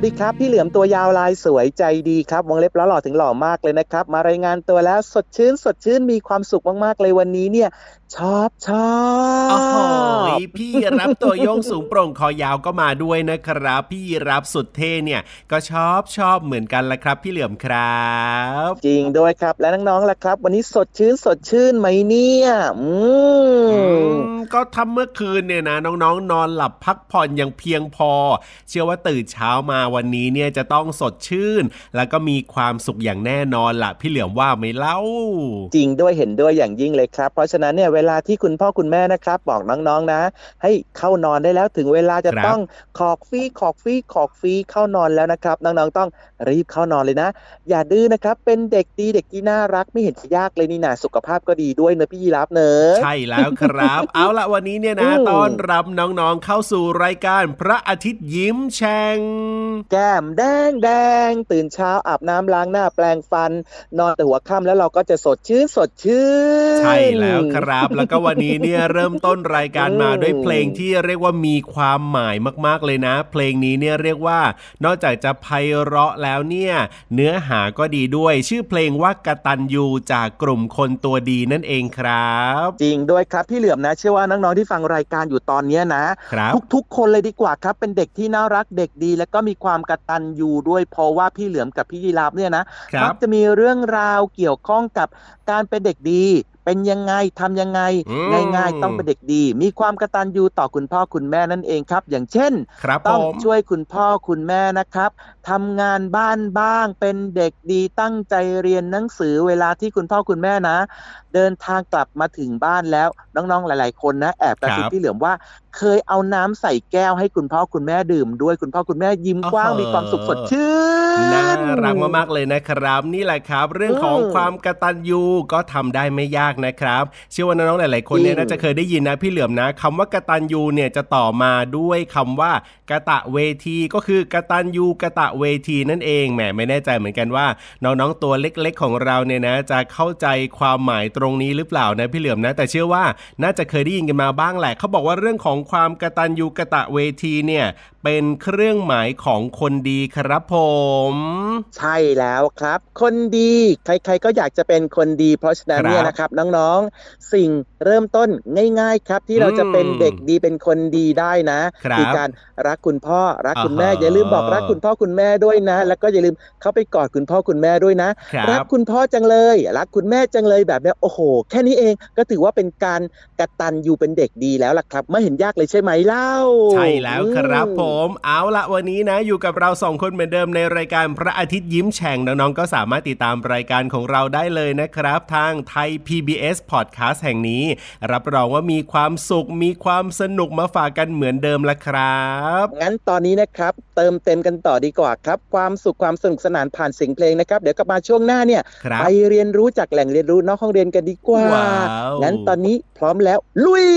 วัสดีครับ พี่เหลือมตัวยาวลายสวยใจดีครับ วงเล็บแล้วหล่อถึงหล่อมากเลยนะครับ มารายงานตัวแล้วสดชื่น สดชื่นมีความสุขมากๆเลยวันนี้เนี่ย ชอบชอบโอ้โหพี่รับตัวโยงสูงโปร่งคอยาวก็มาด้วยนะครับ พี่รับสุดเท่เนี่ย ก็ชอบชอบเหมือนกันละครับ พี่เหลือมครับ จริงด้วยครับและน้องๆล่ะครับ วันนี้สดชื่นสดชื่นไหมเนี่ยอืมก็ทำเมื่อคืนเนี่ยนะ น้องๆ นอนหลับพักผ่อนอย่างเพียงพอ เชื่อว่าตื่นเช้ามาวันนี้เนี่ยจะต้องสดชื่น แล้วก็มีความสุขอย่างแน่นอนล่ะพี่เหลือมว่าไม่เล่า จริงด้วยเห็นด้วยอย่างยิ่งเลยครับ เพราะฉะนั้นเนี่ยเวลาที่คุณพ่อคุณแม่นะครับ บอกน้องๆนะ ให้เข้านอนได้แล้วถึงเวลาจะต้องขอกฟีขอกฟีขอกฟีเข้านอนแล้วนะครับ น้องๆต้องรีบเข้านอนเลยนะ อย่าดื้อนะครับ เป็นเด็กดีเด็กที่น่ารักไม่เห็นจะยากเลยนี่นะสุขภาพก็ดีด้วยเนอะพี่ยีรับเนอะใช่แล้วครับ เอาละวันนี้เนี่ยนะต้อนรับน้องๆเข้าสู่รายการพระอาทิตย์ยิ้มแฉ่งแก้มแดงแดงตื่นเช้าอาบน้ำล้างหน้าแปลงฟัน นอนแต่หัวค่ำแล้วเราก็จะสดชื่นสดชื่นใช่แล้วครับแล้วก็วันนี้เนี่ยเริ่มต้นรายการมาด้วยเพลงที่เรียกว่ามีความหมายมากๆเลยนะ เพลงนี้เนี่ยเรียกว่า นอกจากจะไพเราะแล้วเนี่ย เนื้อหาก็ดีด้วย ชื่อเพลงว่ากตันยูจากกลุ่มคนตัวดีนั่นเองครับ จริงด้วยครับพี่เหลือมนะ เชื่อว่าน้องๆที่ฟังรายการอยู่ตอนนี้นะ ทุกๆ คนเลยดีกว่าครับ เป็นเด็กที่น่ารักเด็กดี แล้วก็มีความกตันยูด้วย เพราะว่าพี่เหลือมกับพี่ยีราฟเนี่ยนะมักจะมีเรื่องราวเกี่ยวข้องกับการเป็นเด็กดี เป็นยังไงทำยังไง ง่ายๆ ต้องเป็นเด็กดี มีความกตัญญูต่อคุณพ่อคุณแม่นั่นเองครับ อย่างเช่นต้องช่วยคุณพ่อคุณแม่นะครับทำงานบ้านบ้าง เป็นเด็กดีตั้งใจเรียนหนังสือเวลาที่คุณพ่อคุณแม่นะ เดินทางกลับมาถึงบ้านแล้วน้องๆหลาย ๆ คนนะแอบกระซิบพี่เหลือมว่า เคยเอาน้ำใส่แก้วให้คุณพ่อคุณแม่ดื่มด้วยคุณพ่อคุณแม่ยิ้มกว้างมีความสุขสดชื่น น่ารักมากๆเลยนะครับ นี่แหละครับ เรื่องของความกตัญญูก็ทำได้ไม่ยากนะครับ เชื่อว่าน้องๆหลาย ๆ คนเนี่ยน่าจะเคยได้ยินนะพี่เหลือมนะคำว่ากตัญญูเนี่ยจะต่อมาด้วยคำว่ากะตะเวทีก็คือกตัญญูกะตะเวทีนั่นเองแหมไม่แน่ใจเหมือนกันว่า น้องๆตัวเล็กๆของเราเนี่ยนะ จะเข้าใจความหมายตรงนี้หรือเปล่านะพี่เหลือมนะ แต่เชื่อว่าน่าจะเคยได้ยินกันมาบ้างแหละเขาบอกว่าเรื่องของความกตัญญูกะตะเวทีเนี่ยเป็นเครื่องหมายของคนดีครับผม ใช่แล้วครับ คนดีใครๆก็อยากจะเป็นคนดี เพราะฉะนั้นเนี่ยนะครับ น้องๆ สิ่งเริ่มต้นง่าย ๆ ครับ ที่เราจะเป็นเด็กดีเป็นคนดีได้นะคือการรักคุณพ่อรักคุณแม่อย่าลืมบอกรักคุณพ่อคุณแม่ด้วยนะ แล้วก็อย่าลืมเข้าไปกอดคุณพ่อคุณแม่ด้วยนะ รักคุณพ่อจังเลย รักคุณแม่จังเลยแบบนี้โอ้โห แค่นี้เองก็ถือว่าเป็นการกระตันอยู่เป็นเด็กดีแล้วล่ะครับ ไม่เห็นยากเลยใช่ไหมเล่า ใช่แล้วครับผมเอาละวันนี้นะ อยู่กับเราสองคนเหมือนเดิมในรายการพระอาทิตย์ยิ้มแฉ่งน้องๆก็สามารถติดตามรายการของเราได้เลยนะครับ ทางไทย PBS Podcast แห่งนี้ รับรองว่ามีความสุขมีความสนุกมาฝากกันเหมือนเดิมละครับงั้นตอนนี้นะครับ เติมเต็มกันต่อดีกว่าครับ ความสุขความสนุกสนานผ่านเสียงเพลงนะครับเดี๋ยวกลับมาช่วงหน้าเนี่ยไปเรียนรู้จากแหล่งเรียนรู้นอกห้องเรียนกันดีกว่างั้นตอนนี้พร้อมแล้วลุย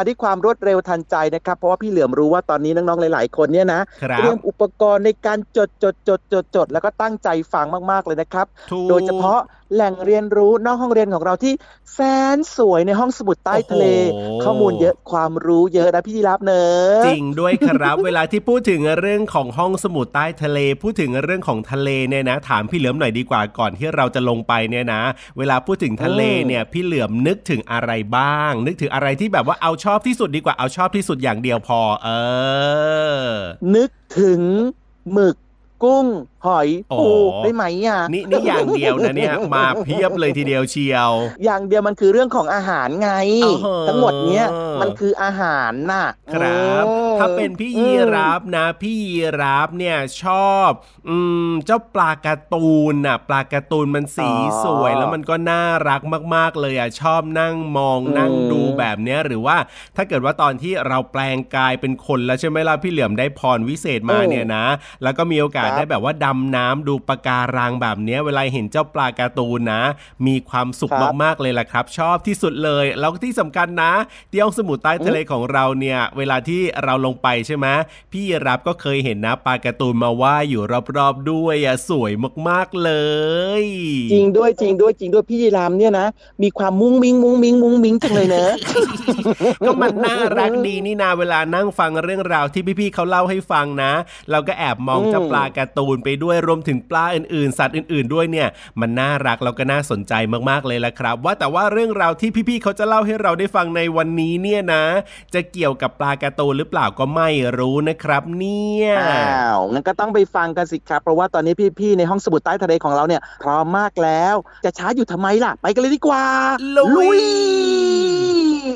มาด้วยความรวดเร็วทันใจนะครับ เพราะว่าพี่เหลือมรู้ว่าตอนนี้น้องๆหลาย ๆ คนเนี่ยนะเตรียมอุปกรณ์ในการจดจดจดจดจดแล้วก็ตั้งใจฟังมากๆเลยนะครับ โดยเฉพาะ แหล่งเรียนรู้นอกห้องเรียนของเราที่แสนสวยในห้องสมุดใต้ทะเล ข้อมูลเยอะความรู้เยอะนะพี่ดีรับเนอะจริงด้วยครับ เวลาที่พูดถึงเรื่องของห้องสมุดใต้ทะเล พูดถึงเรื่องของทะเลเนี่ยนะ ถามพี่เหลือมหน่อยดีกว่าก่อนที่เราจะลงไปเนี่ยนะ เวลาพูดถึงทะเลเนี่ยพี่เหลือมนึกถึงอะไรบ้าง นึกถึงอะไรที่แบบว่าเอาชอบที่สุดดีกว่าเอาชอบที่สุดอย่างเดียวพอ เออ นึกถึงหมึกกุ้ง หอยปูได้ไหมอะนี่นี่อย่างเดียวนะเนี่ยมาเพียบเลยทีเดียวเชียว อย่างเดียวมันคือเรื่องของอาหารไง ทั้งหมดเนี้ยมันคืออาหารน่ะครับ ถ้าเป็นพี่ยีรับนะ พี่ยีรับเนี่ยชอบอืมเจ้าปลาการ์ตูนน่ะปลาการ์ตูนมันสีสวยแล้วมันก็น่ารักมาก ๆเลยอะชอบนั่งมองนั่งดูแบบเนี้ยหรือว่าถ้าเกิดว่าตอนที่เราแปลงกายเป็นคนแล้วใช่ไหมล่ะพี่เหลือมได้พรวิเศษมาเนี่ยนะ แล้วก็มีโอกาสได้แบบว่าดำน้ำดูปะการังแบบนี้เวลาเห็นเจ้าปลาการ์ตูนนะ มีความสุขมากๆเลยล่ะครับ ชอบที่สุดเลย แล้วที่สำคัญนะที่ห้องสมุดใต้ทะเลของเราเนี่ย เวลาที่เราลงไปใช่ไหมพี่รับก็เคยเห็นนะปลาการ์ตูนมาว่ายอยู่รอบๆด้วยอะสวยมากๆเลย จริงด้วยจริงด้วยจริงด้วยพี่รามเนี่ยนะ มีความมุ้งมิ้งมุ้งมิ้งมุ้งมิ้งจังเลยเนอะก็มันน่ารักดีนี่นาเวลานั่งฟังเรื่องราวที่พี่ๆเขาเล่าให้ฟังนะ เราก็แอบมองเจ้าปลาการ์ตูนไปด้วยรวมถึงปลาอื่นๆ สัตว์อื่น ๆด้วยเนี่ย มันน่ารักแล้วก็น่าสนใจมากๆเลยละครับ ว่าแต่ว่าเรื่องราวที่พี่ๆเขาจะเล่าให้เราได้ฟังในวันนี้เนี่ยนะ จะเกี่ยวกับปลากระตูนหรือเปล่าก็ไม่รู้นะครับเนี่ยอ้าวงั้นก็ต้องไปฟังกันสิครับ เพราะว่าตอนนี้พี่ๆในห้องสมุดใต้ทะเลของเราเนี่ยพร้อมมากแล้ว จะช้าอยู่ทำไมล่ะ ไปกันเลยดีกว่าลุย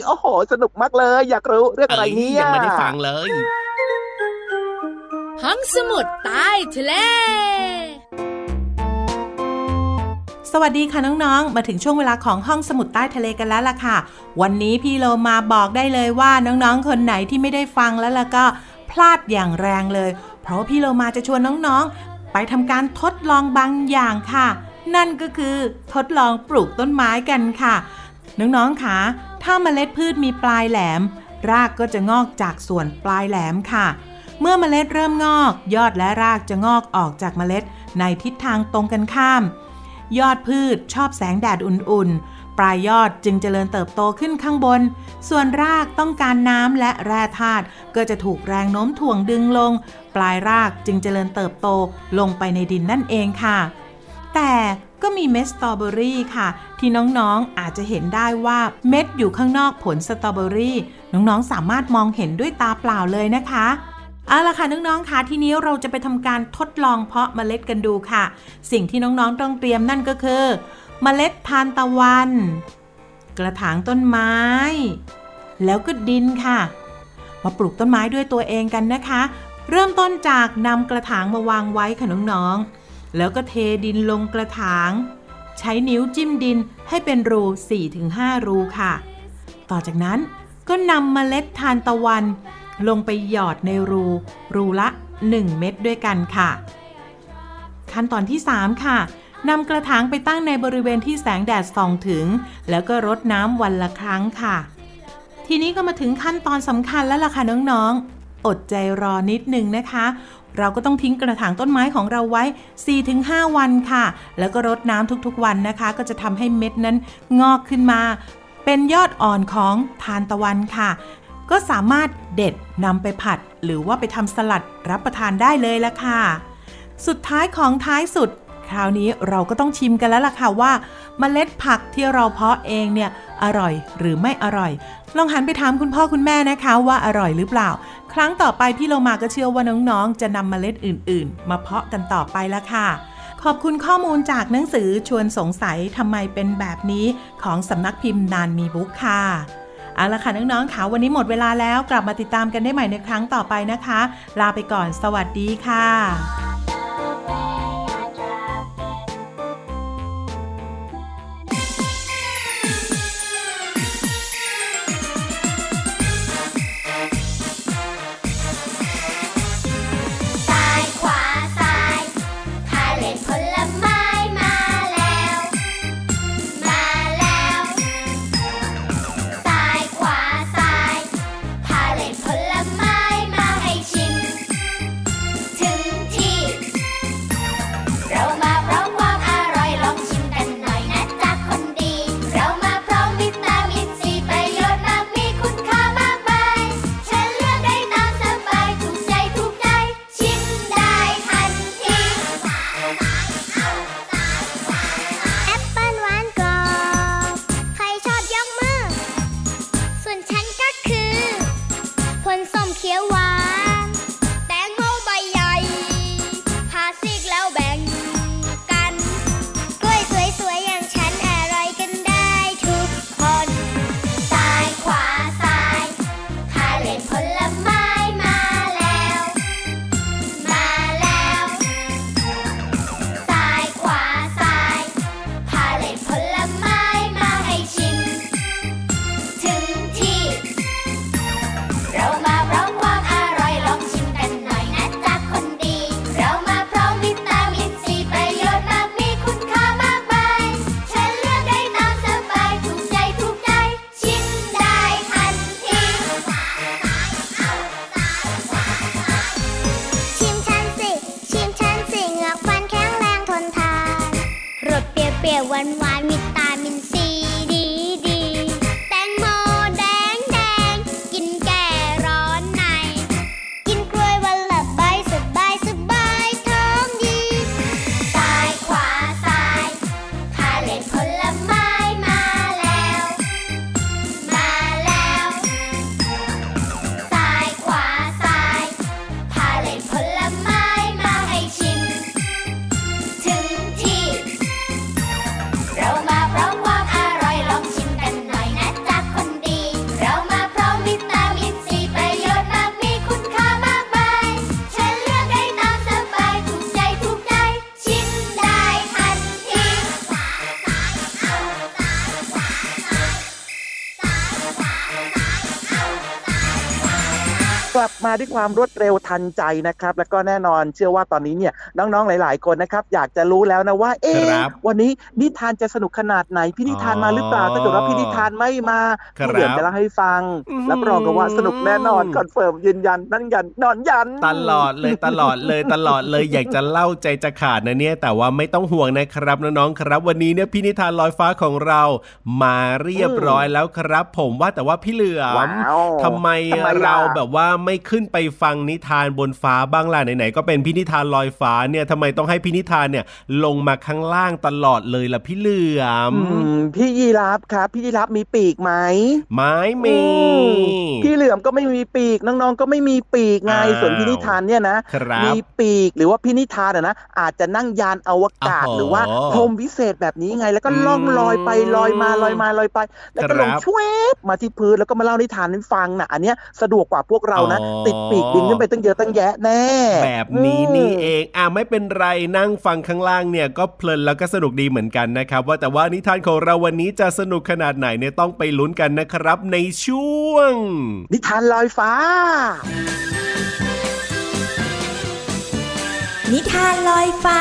โอ้โห สนุกมากเลย อยากรู้เรื่องอะไรเนี่ยยังไม่ได้ฟังเลย ห้องสมุดใต้ทะเล สวัสดีค่ะน้องๆ มาถึงช่วงเวลาของห้องสมุดใต้ทะเลกันแล้วล่ะค่ะ วันนี้พี่โลมาบอกได้เลยว่าน้องๆ คนไหนที่ไม่ได้ฟังแล้วล่ะก็พลาดอย่างแรงเลย เพราะพี่โลมาจะชวนน้องๆ ไปทำการทดลองบางอย่างค่ะ นั่นก็คือทดลองปลูกต้นไม้กันค่ะ น้องๆคะถ้าเมล็ดพืชมีปลายแหลม รากก็จะงอกจากส่วนปลายแหลมค่ะ เมื่อเมล็ดเริ่มงอก ยอดและรากจะงอกออกจากเมล็ดในทิศทางตรงกันข้าม ยอดพืชชอบแสงแดดอุ่นๆ ปลายยอดจึงเจริญเติบโตขึ้นข้างบน ส่วนรากต้องการน้ำและแร่ธาตุก็จะถูกแรงโน้มถ่วงดึงลง ปลายรากจึงเจริญเติบโตลงไปในดินนั่นเองค่ะ แต่ก็มีเม็ดสตรอเบอรี่ค่ะ ที่น้องๆอาจจะเห็นได้ว่าเม็ดอยู่ข้างนอกผลสตรอเบอรี่น้องๆสามารถมองเห็นด้วยตาเปล่าเลยนะคะ เอาละค่ะน้องๆค่ะทีนี้เราจะไปทำการทดลองเพาะเมล็ดกันดูค่ะ สิ่งที่น้องๆต้องเตรียมนั่นก็คือ เมล็ดทานตะวัน กระถางต้นไม้ แล้วก็ดินค่ะ มาปลูกต้นไม้ด้วยตัวเองกันนะคะ เริ่มต้นจากนำกระถางมาวางไว้ค่ะน้องๆแล้วก็เทดินลงกระถาง ใช้นิ้วจิ้มดินให้เป็นรู 4-5 รูค่ะ ต่อจากนั้นก็นำเมล็ดทานตะวัน ลงไปหยอดในรู รูละ 1 เม็ดด้วยกันค่ะ ขั้นตอนที่ 3 ค่ะนำกระถางไปตั้งในบริเวณที่แสงแดดส่องถึง แล้วก็รดน้ำวันละครั้งค่ะ ทีนี้ก็มาถึงขั้นตอนสำคัญแล้วล่ะค่ะน้องๆ อดใจรอนิดนึงนะคะ เราก็ต้องทิ้งกระถางต้นไม้ของเราไว้ 4-5 วันค่ะ แล้วก็รดน้ำทุกๆ วันนะคะ ก็จะทำให้เม็ดนั้นงอกขึ้นมา เป็นยอดอ่อนของทานตะวันค่ะ ก็สามารถเด็ดนำไปผัด หรือว่าไปทำสลัดรับประทานได้เลยละค่ะ สุดท้ายของท้ายสุด คราวนี้เราก็ต้องชิมกันแล้วล่ะค่ะว่า เมล็ดผักที่เราเพาะเองเนี่ยอร่อยหรือไม่อร่อย ลองหันไปถามคุณพ่อคุณแม่นะคะว่าอร่อยหรือเปล่า ครั้งต่อไปพี่โลมาก็เชื่อว่าน้องๆ จะนำเมล็ดอื่น ๆ มาเพาะกันต่อไปละค่ะขอบคุณข้อมูลจากหนังสือชวนสงสัยทำไมเป็นแบบนี้ของสำนักพิมพ์นานมีบุ๊กค่ะ เอาละค่ะน้องๆค่ะวันนี้หมดเวลาแล้วกลับมาติดตามกันได้ใหม่ในครั้งต่อไปนะคะ ลาไปก่อนสวัสดีค่ะ มาด้วยความรวดเร็วทันใจนะครับ แล้วก็แน่นอนเชื่อว่าตอนนี้เนี่ยน้องๆหลาย ๆ คนนะครับ อยากจะรู้แล้วนะว่า เอ๊ะครับวันนี้นิทานจะสนุกขนาดไหนพี่นิทานมาหรือเปล่าอ๋อถ้าเกิดว่าพี่นิทานไม่มาครับพี่เหลือมจะเล่าให้ฟังอืมรับรองกันว่าสนุกแน่นอน confirm ยืนยันนั่งยันนอนยัน ตลอดเลยตลอดเลยตลอดเลยอยากจะเล่าใจจะขาดนะเนี่ย แต่ว่าไม่ต้องห่วงนะครับน้องๆครับ วันนี้เนี่ยพี่นิทานลอยฟ้าของเรา มาเรียบร้อยแล้วครับ ผมว่าแต่ว่าพี่เหลือมว้าวทำไมทำไมล่ะเราแบบว่าไม่ขึ้นไปฟังนิทานบนฟ้าบ้างล่ะไหนๆก็เป็นพี่นิทานลอยฟ้าเนี่ยทำไมต้องให้พี่นิทานเนี่ยลงมาข้างล่างตลอดเลยล่ะพี่เหลือมอืมพี่ยีราฟครับ พี่ยีราฟมีปีกไหมไม้มีอืมพี่เหลือมก็ไม่มีปีกน้องๆก็ไม่มีปีกไงอ้าวส่วนพี่นิทานเนี่ยนะครับมีปีกหรือว่าพี่นิทานอะนะอาจจะนั่งยานอวกาศโอ้โหหรือว่าพรมวิเศษแบบนี้ไง แล้วก็ล่องลอยไปลอยมาลอยมาลอยไป แล้วก็ครับลงชวบมาที่พื้นแล้วก็มาเล่านิทานให้ฟังนะอันเนี้ยสะดวกกว่าพวกเรานะอ๋อติดปีกบินขึ้นไปตั้งเยอะตั้งแยะแน่ แบบนี้นี่เองอะไม่เป็นไรนั่งฟังข้างล่างเนี่ยก็เพลินแล้วก็สนุกดีเหมือนกันนะครับ ว่าแต่ว่านิทานของเราวันนี้จะสนุกขนาดไหนเนี่ยต้องไปลุ้นกันนะครับ ในช่วง นิทานลอยฟ้า นิทานลอยฟ้า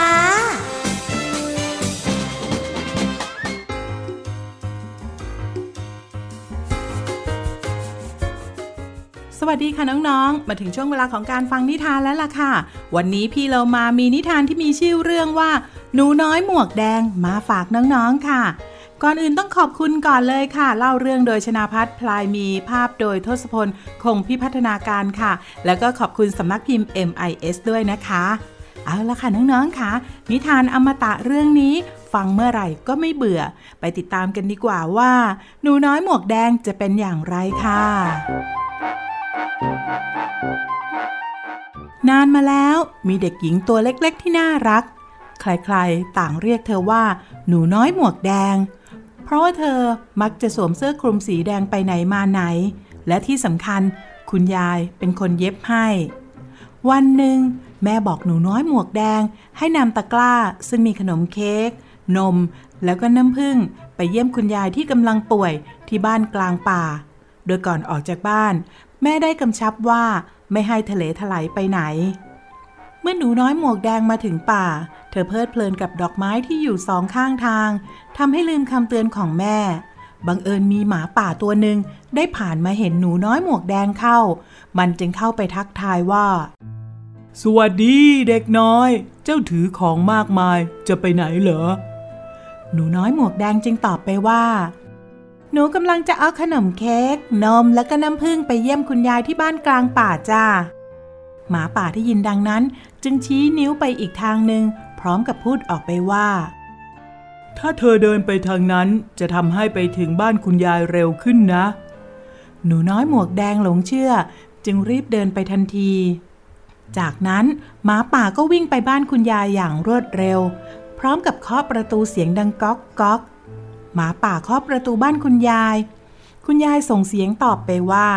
วัสดีค่ะน้องๆ มาถึงช่วงเวลาของการฟังนิทานแล้วล่ะค่ะ วันนี้พี่เรามามีนิทานที่มีชื่อเรื่องว่า หนูน้อยหมวกแดงมาฝากน้องๆค่ะ ก่อนอื่นต้องขอบคุณก่อนเลยค่ะ เล่าเรื่องโดยชนาพัฒน์พลายมีภาพโดยทศพล คงพิพัฒนาการค่ะ แล้วก็ขอบคุณสำนักพิมพ์ MIS ด้วยนะคะ เอาละค่ะน้องๆค่ะ นิทานอมตะเรื่องนี้ฟังเมื่อไหร่ก็ไม่เบื่อ ไปติดตามกันดีกว่าว่า หนูน้อยหมวกแดงจะเป็นอย่างไรค่ะ นานมาแล้วมีเด็กหญิงตัวเล็กๆที่น่ารัก ใครๆ ต่างเรียกเธอว่า หนูน้อยหมวกแดง เพราะว่าเธอมักจะสวมเสื้อคลุมสีแดงไปไหนมาไหน และที่สำคัญคุณยายเป็นคนเย็บให้ วันหนึ่ง แม่บอกหนูน้อยหมวกแดง ให้นำตะกร้าซึ่งมีขนมเค้กนม แล้วก็น้ำผึ้งไปเยี่ยมคุณยายที่กำลังป่วยที่บ้านกลางป่า โดยก่อนออกจากบ้าน แม่ได้กำชับว่าไม่ให้ทะเลถลายไปไหน เมื่อหนูน้อยหมวกแดงมาถึงป่า เธอเพลิดเพลินกับดอกไม้ที่อยู่สองข้างทางทำให้ลืมคำเตือนของแม่ บังเอิญมีหมาป่าตัวหนึ่งได้ผ่านมาเห็นหนูน้อยหมวกแดงเข้า มันจึงเข้าไปทักทายว่า สวัสดีเด็กน้อย เจ้าถือของมากมายจะไปไหนเหรอ หนูน้อยหมวกแดงจึงตอบไปว่า หนูกำลังจะเอาขนมเค้กนมและก็น้ำผึ้งไปเยี่ยมคุณยายที่บ้านกลางป่าจ้า หมาป่าที่ยินดังนั้น จึงชี้นิ้วไปอีกทางหนึ่งพร้อมกับพูดออกไปว่า ถ้าเธอเดินไปทางนั้นจะทำให้ไปถึงบ้านคุณยายเร็วขึ้นนะ หนูน้อยหมวกแดงหลงเชื่อ จึงรีบเดินไปทันที จากนั้นหมาป่าก็วิ่งไปบ้านคุณยายอย่างรวดเร็ว พร้อมกับเคาะประตูเสียงดังก๊อกก๊อก หมาป่าเคาะประตูบ้านคุณยาย คุณยายส่งเสียงตอบไปว่า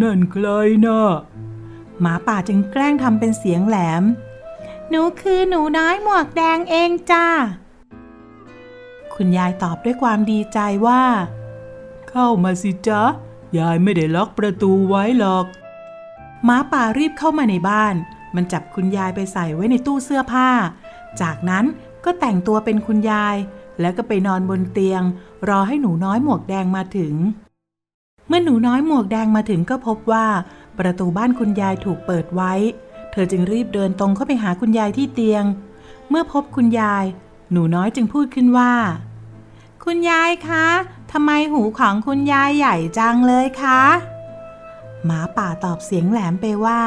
นั่นใครนะหมาป่าจึงแกล้งทำเป็นเสียงแหลม หนูคือหนูน้อยหมวกแดงเองจ้า คุณยายตอบด้วยความดีใจว่า เข้ามาสิจ๊ะ ยายไม่ได้ล็อกประตูไว้หรอก หมาป่ารีบเข้ามาในบ้าน มันจับคุณยายไปใส่ไว้ในตู้เสื้อผ้า จากนั้นก็แต่งตัวเป็นคุณยาย แล้วก็ไปนอนบนเตียง รอให้หนูน้อยหมวกแดงมาถึง เมื่อหนูน้อยหมวกแดงมาถึงก็พบว่า ประตูบ้านคุณยายถูกเปิดไว้ เธอจึงรีบเดินตรงเข้าไปหาคุณยายที่เตียง เมื่อพบคุณยาย หนูน้อยจึงพูดขึ้นว่า คุณยายคะทำไมหูของคุณยายใหญ่จังเลยคะหมาป่าตอบเสียงแหลมไปว่า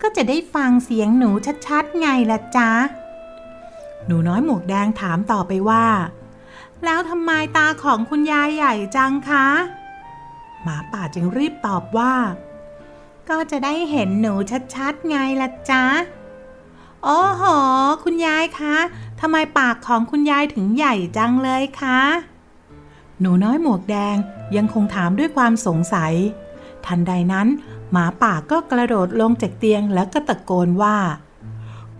ก็จะได้ฟังเสียงหนูชัดๆไงล่ะจ๊ะ หนูน้อยหมวกแดงถามต่อไปว่า แล้วทำไมตาของคุณยายใหญ่จังคะ หมาป่าจึงรีบตอบว่า ก็จะได้เห็นหนูชัดๆไงล่ะจ๊ะ โอ้โห คุณยายคะทำไมปากของคุณยายถึงใหญ่จังเลยคะ หนูน้อยหมวกแดงยังคงถามด้วยความสงสัย ทันใดนั้น หมาป่าก็กระโดดลงจากเตียงแล้วก็ตะโกนว่า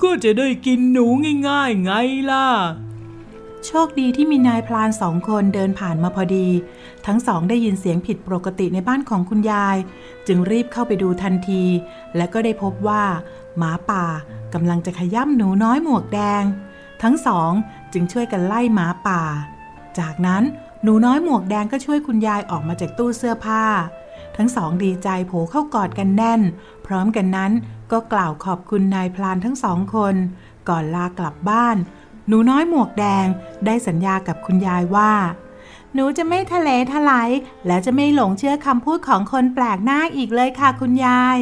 ก็จะได้กินหนูง่ายๆ ไงล่ะ โชคดีที่มีนายพลานสองคนเดินผ่านมาพอดี ทั้งสองได้ยินเสียงผิดปกติในบ้านของคุณยาย จึงรีบเข้าไปดูทันที และก็ได้พบว่า หมาป่ากำลังจะขย้ำหนูน้อยหมวกแดง ทั้งสองจึงช่วยกันไล่หมาป่า จากนั้นหนูน้อยหมวกแดงก็ช่วยคุณยายออกมาจากตู้เสื้อผ้า ทั้งสองดีใจโผเข้ากอดกันแน่น พร้อมกันนั้น ก็กล่าวขอบคุณนายพลานทั้งสองคน ก่อนลากลับบ้าน หนูน้อยหมวกแดงได้สัญญากับคุณยายว่า หนูจะไม่ทะเลทลายและจะไม่หลงเชื่อคำพูดของคนแปลกหน้าอีกเลยค่ะคุณยาย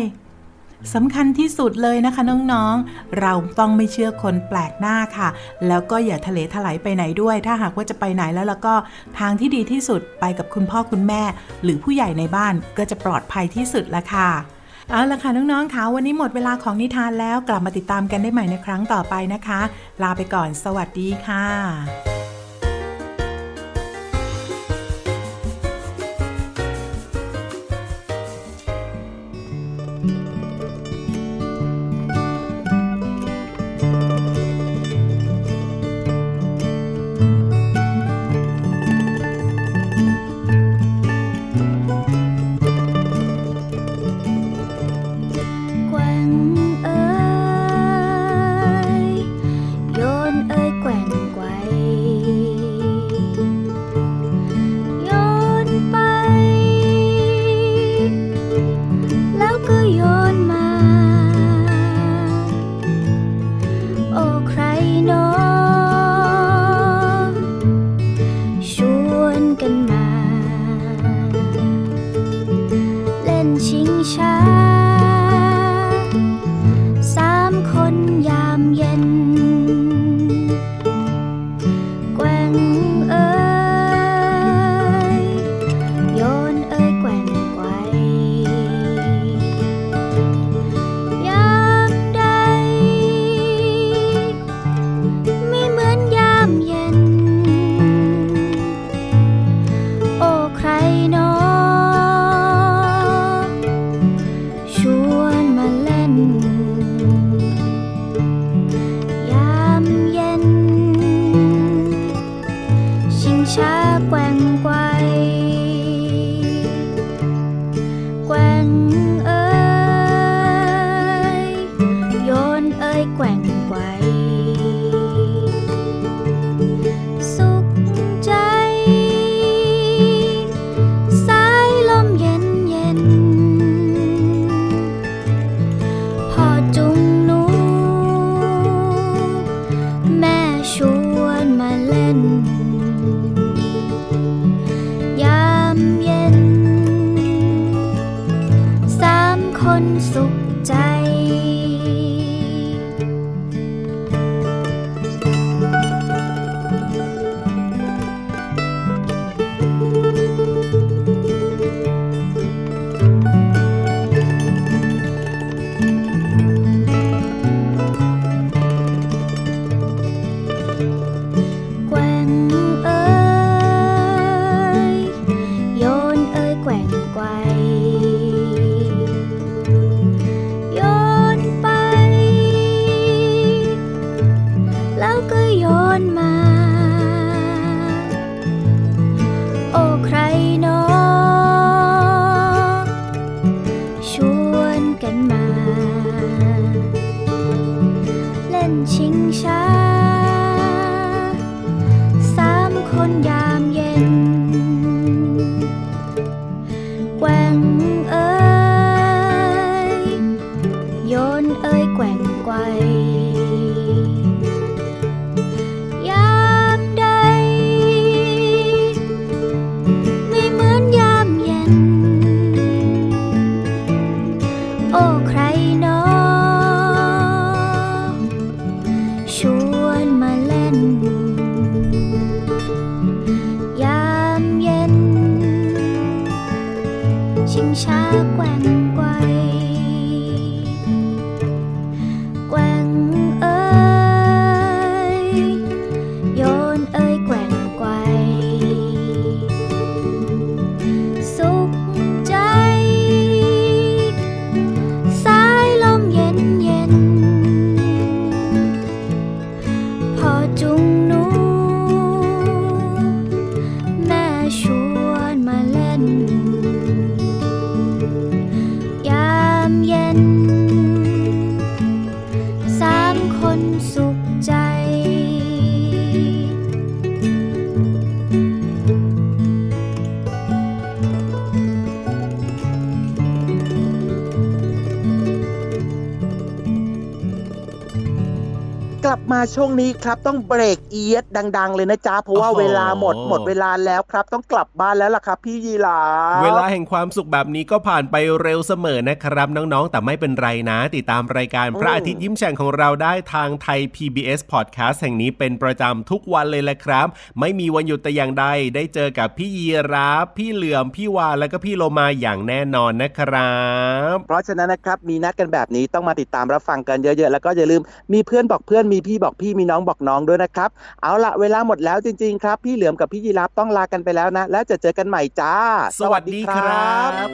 สำคัญที่สุดเลยนะคะน้องๆ เราต้องไม่เชื่อคนแปลกหน้าค่ะ แล้วก็อย่าทะเลถลายไปไหนด้วย ถ้าหากว่าจะไปไหนแล้วแล้วก็ทางที่ดีที่สุดไปกับคุณพ่อคุณแม่ หรือผู้ใหญ่ในบ้านก็จะปลอดภัยที่สุดละค่ะ เอาละค่ะน้องๆค่ะวันนี้หมดเวลาของนิทานแล้วกลับมาติดตามกันได้ใหม่ในครั้งต่อไปนะคะ ลาไปก่อนสวัสดีค่ะ ชิงช้าสามคนยา ช่วงนี้ครับต้องเบรกเอียดดัง ๆ เลยนะจ๊ะ เพราะว่าเวลาหมดหมดเวลาแล้วครับ ต้องกลับบ้านแล้วล่ะครับ พี่ยีราเวลาแห่งความสุขแบบนี้ก็ผ่านไปเร็วเสมอนะครับ น้องๆ แต่ไม่เป็นไรนะ ติดตามรายการพระอาทิตย์ยิ้มแฉ่งของเราได้ทางไทย PBS Podcast แห่งนี้เป็นประจำทุกวันเลยแหละครับ ไม่มีวันหยุดแต่อย่างใดได้เจอกับพี่ยีราฟพี่เหลือมพี่วานและก็พี่โลมาอย่างแน่นอนนะครับ เพราะฉะนั้นนะครับมีนัดกันแบบนี้ต้องมาติดตามรับฟังกันเยอะ ๆ แล้วก็อย่าลืมมีเพื่อนบอกเพื่อนมีพี่บอกพี่มีน้องบอกน้องด้วยนะครับ เอาละเวลาหมดแล้วจริง ๆ ครับ พี่เหลือมกับพี่ยีรับต้องลากันไปแล้วนะ แล้วจะเจอกันใหม่จ้า สวัสดีครับ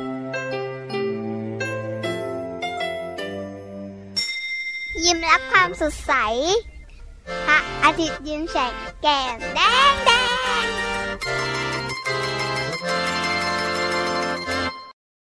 ยิ้มรับความสดใสพระอาทิตย์ยิ้มแฉกแก้มแดงแด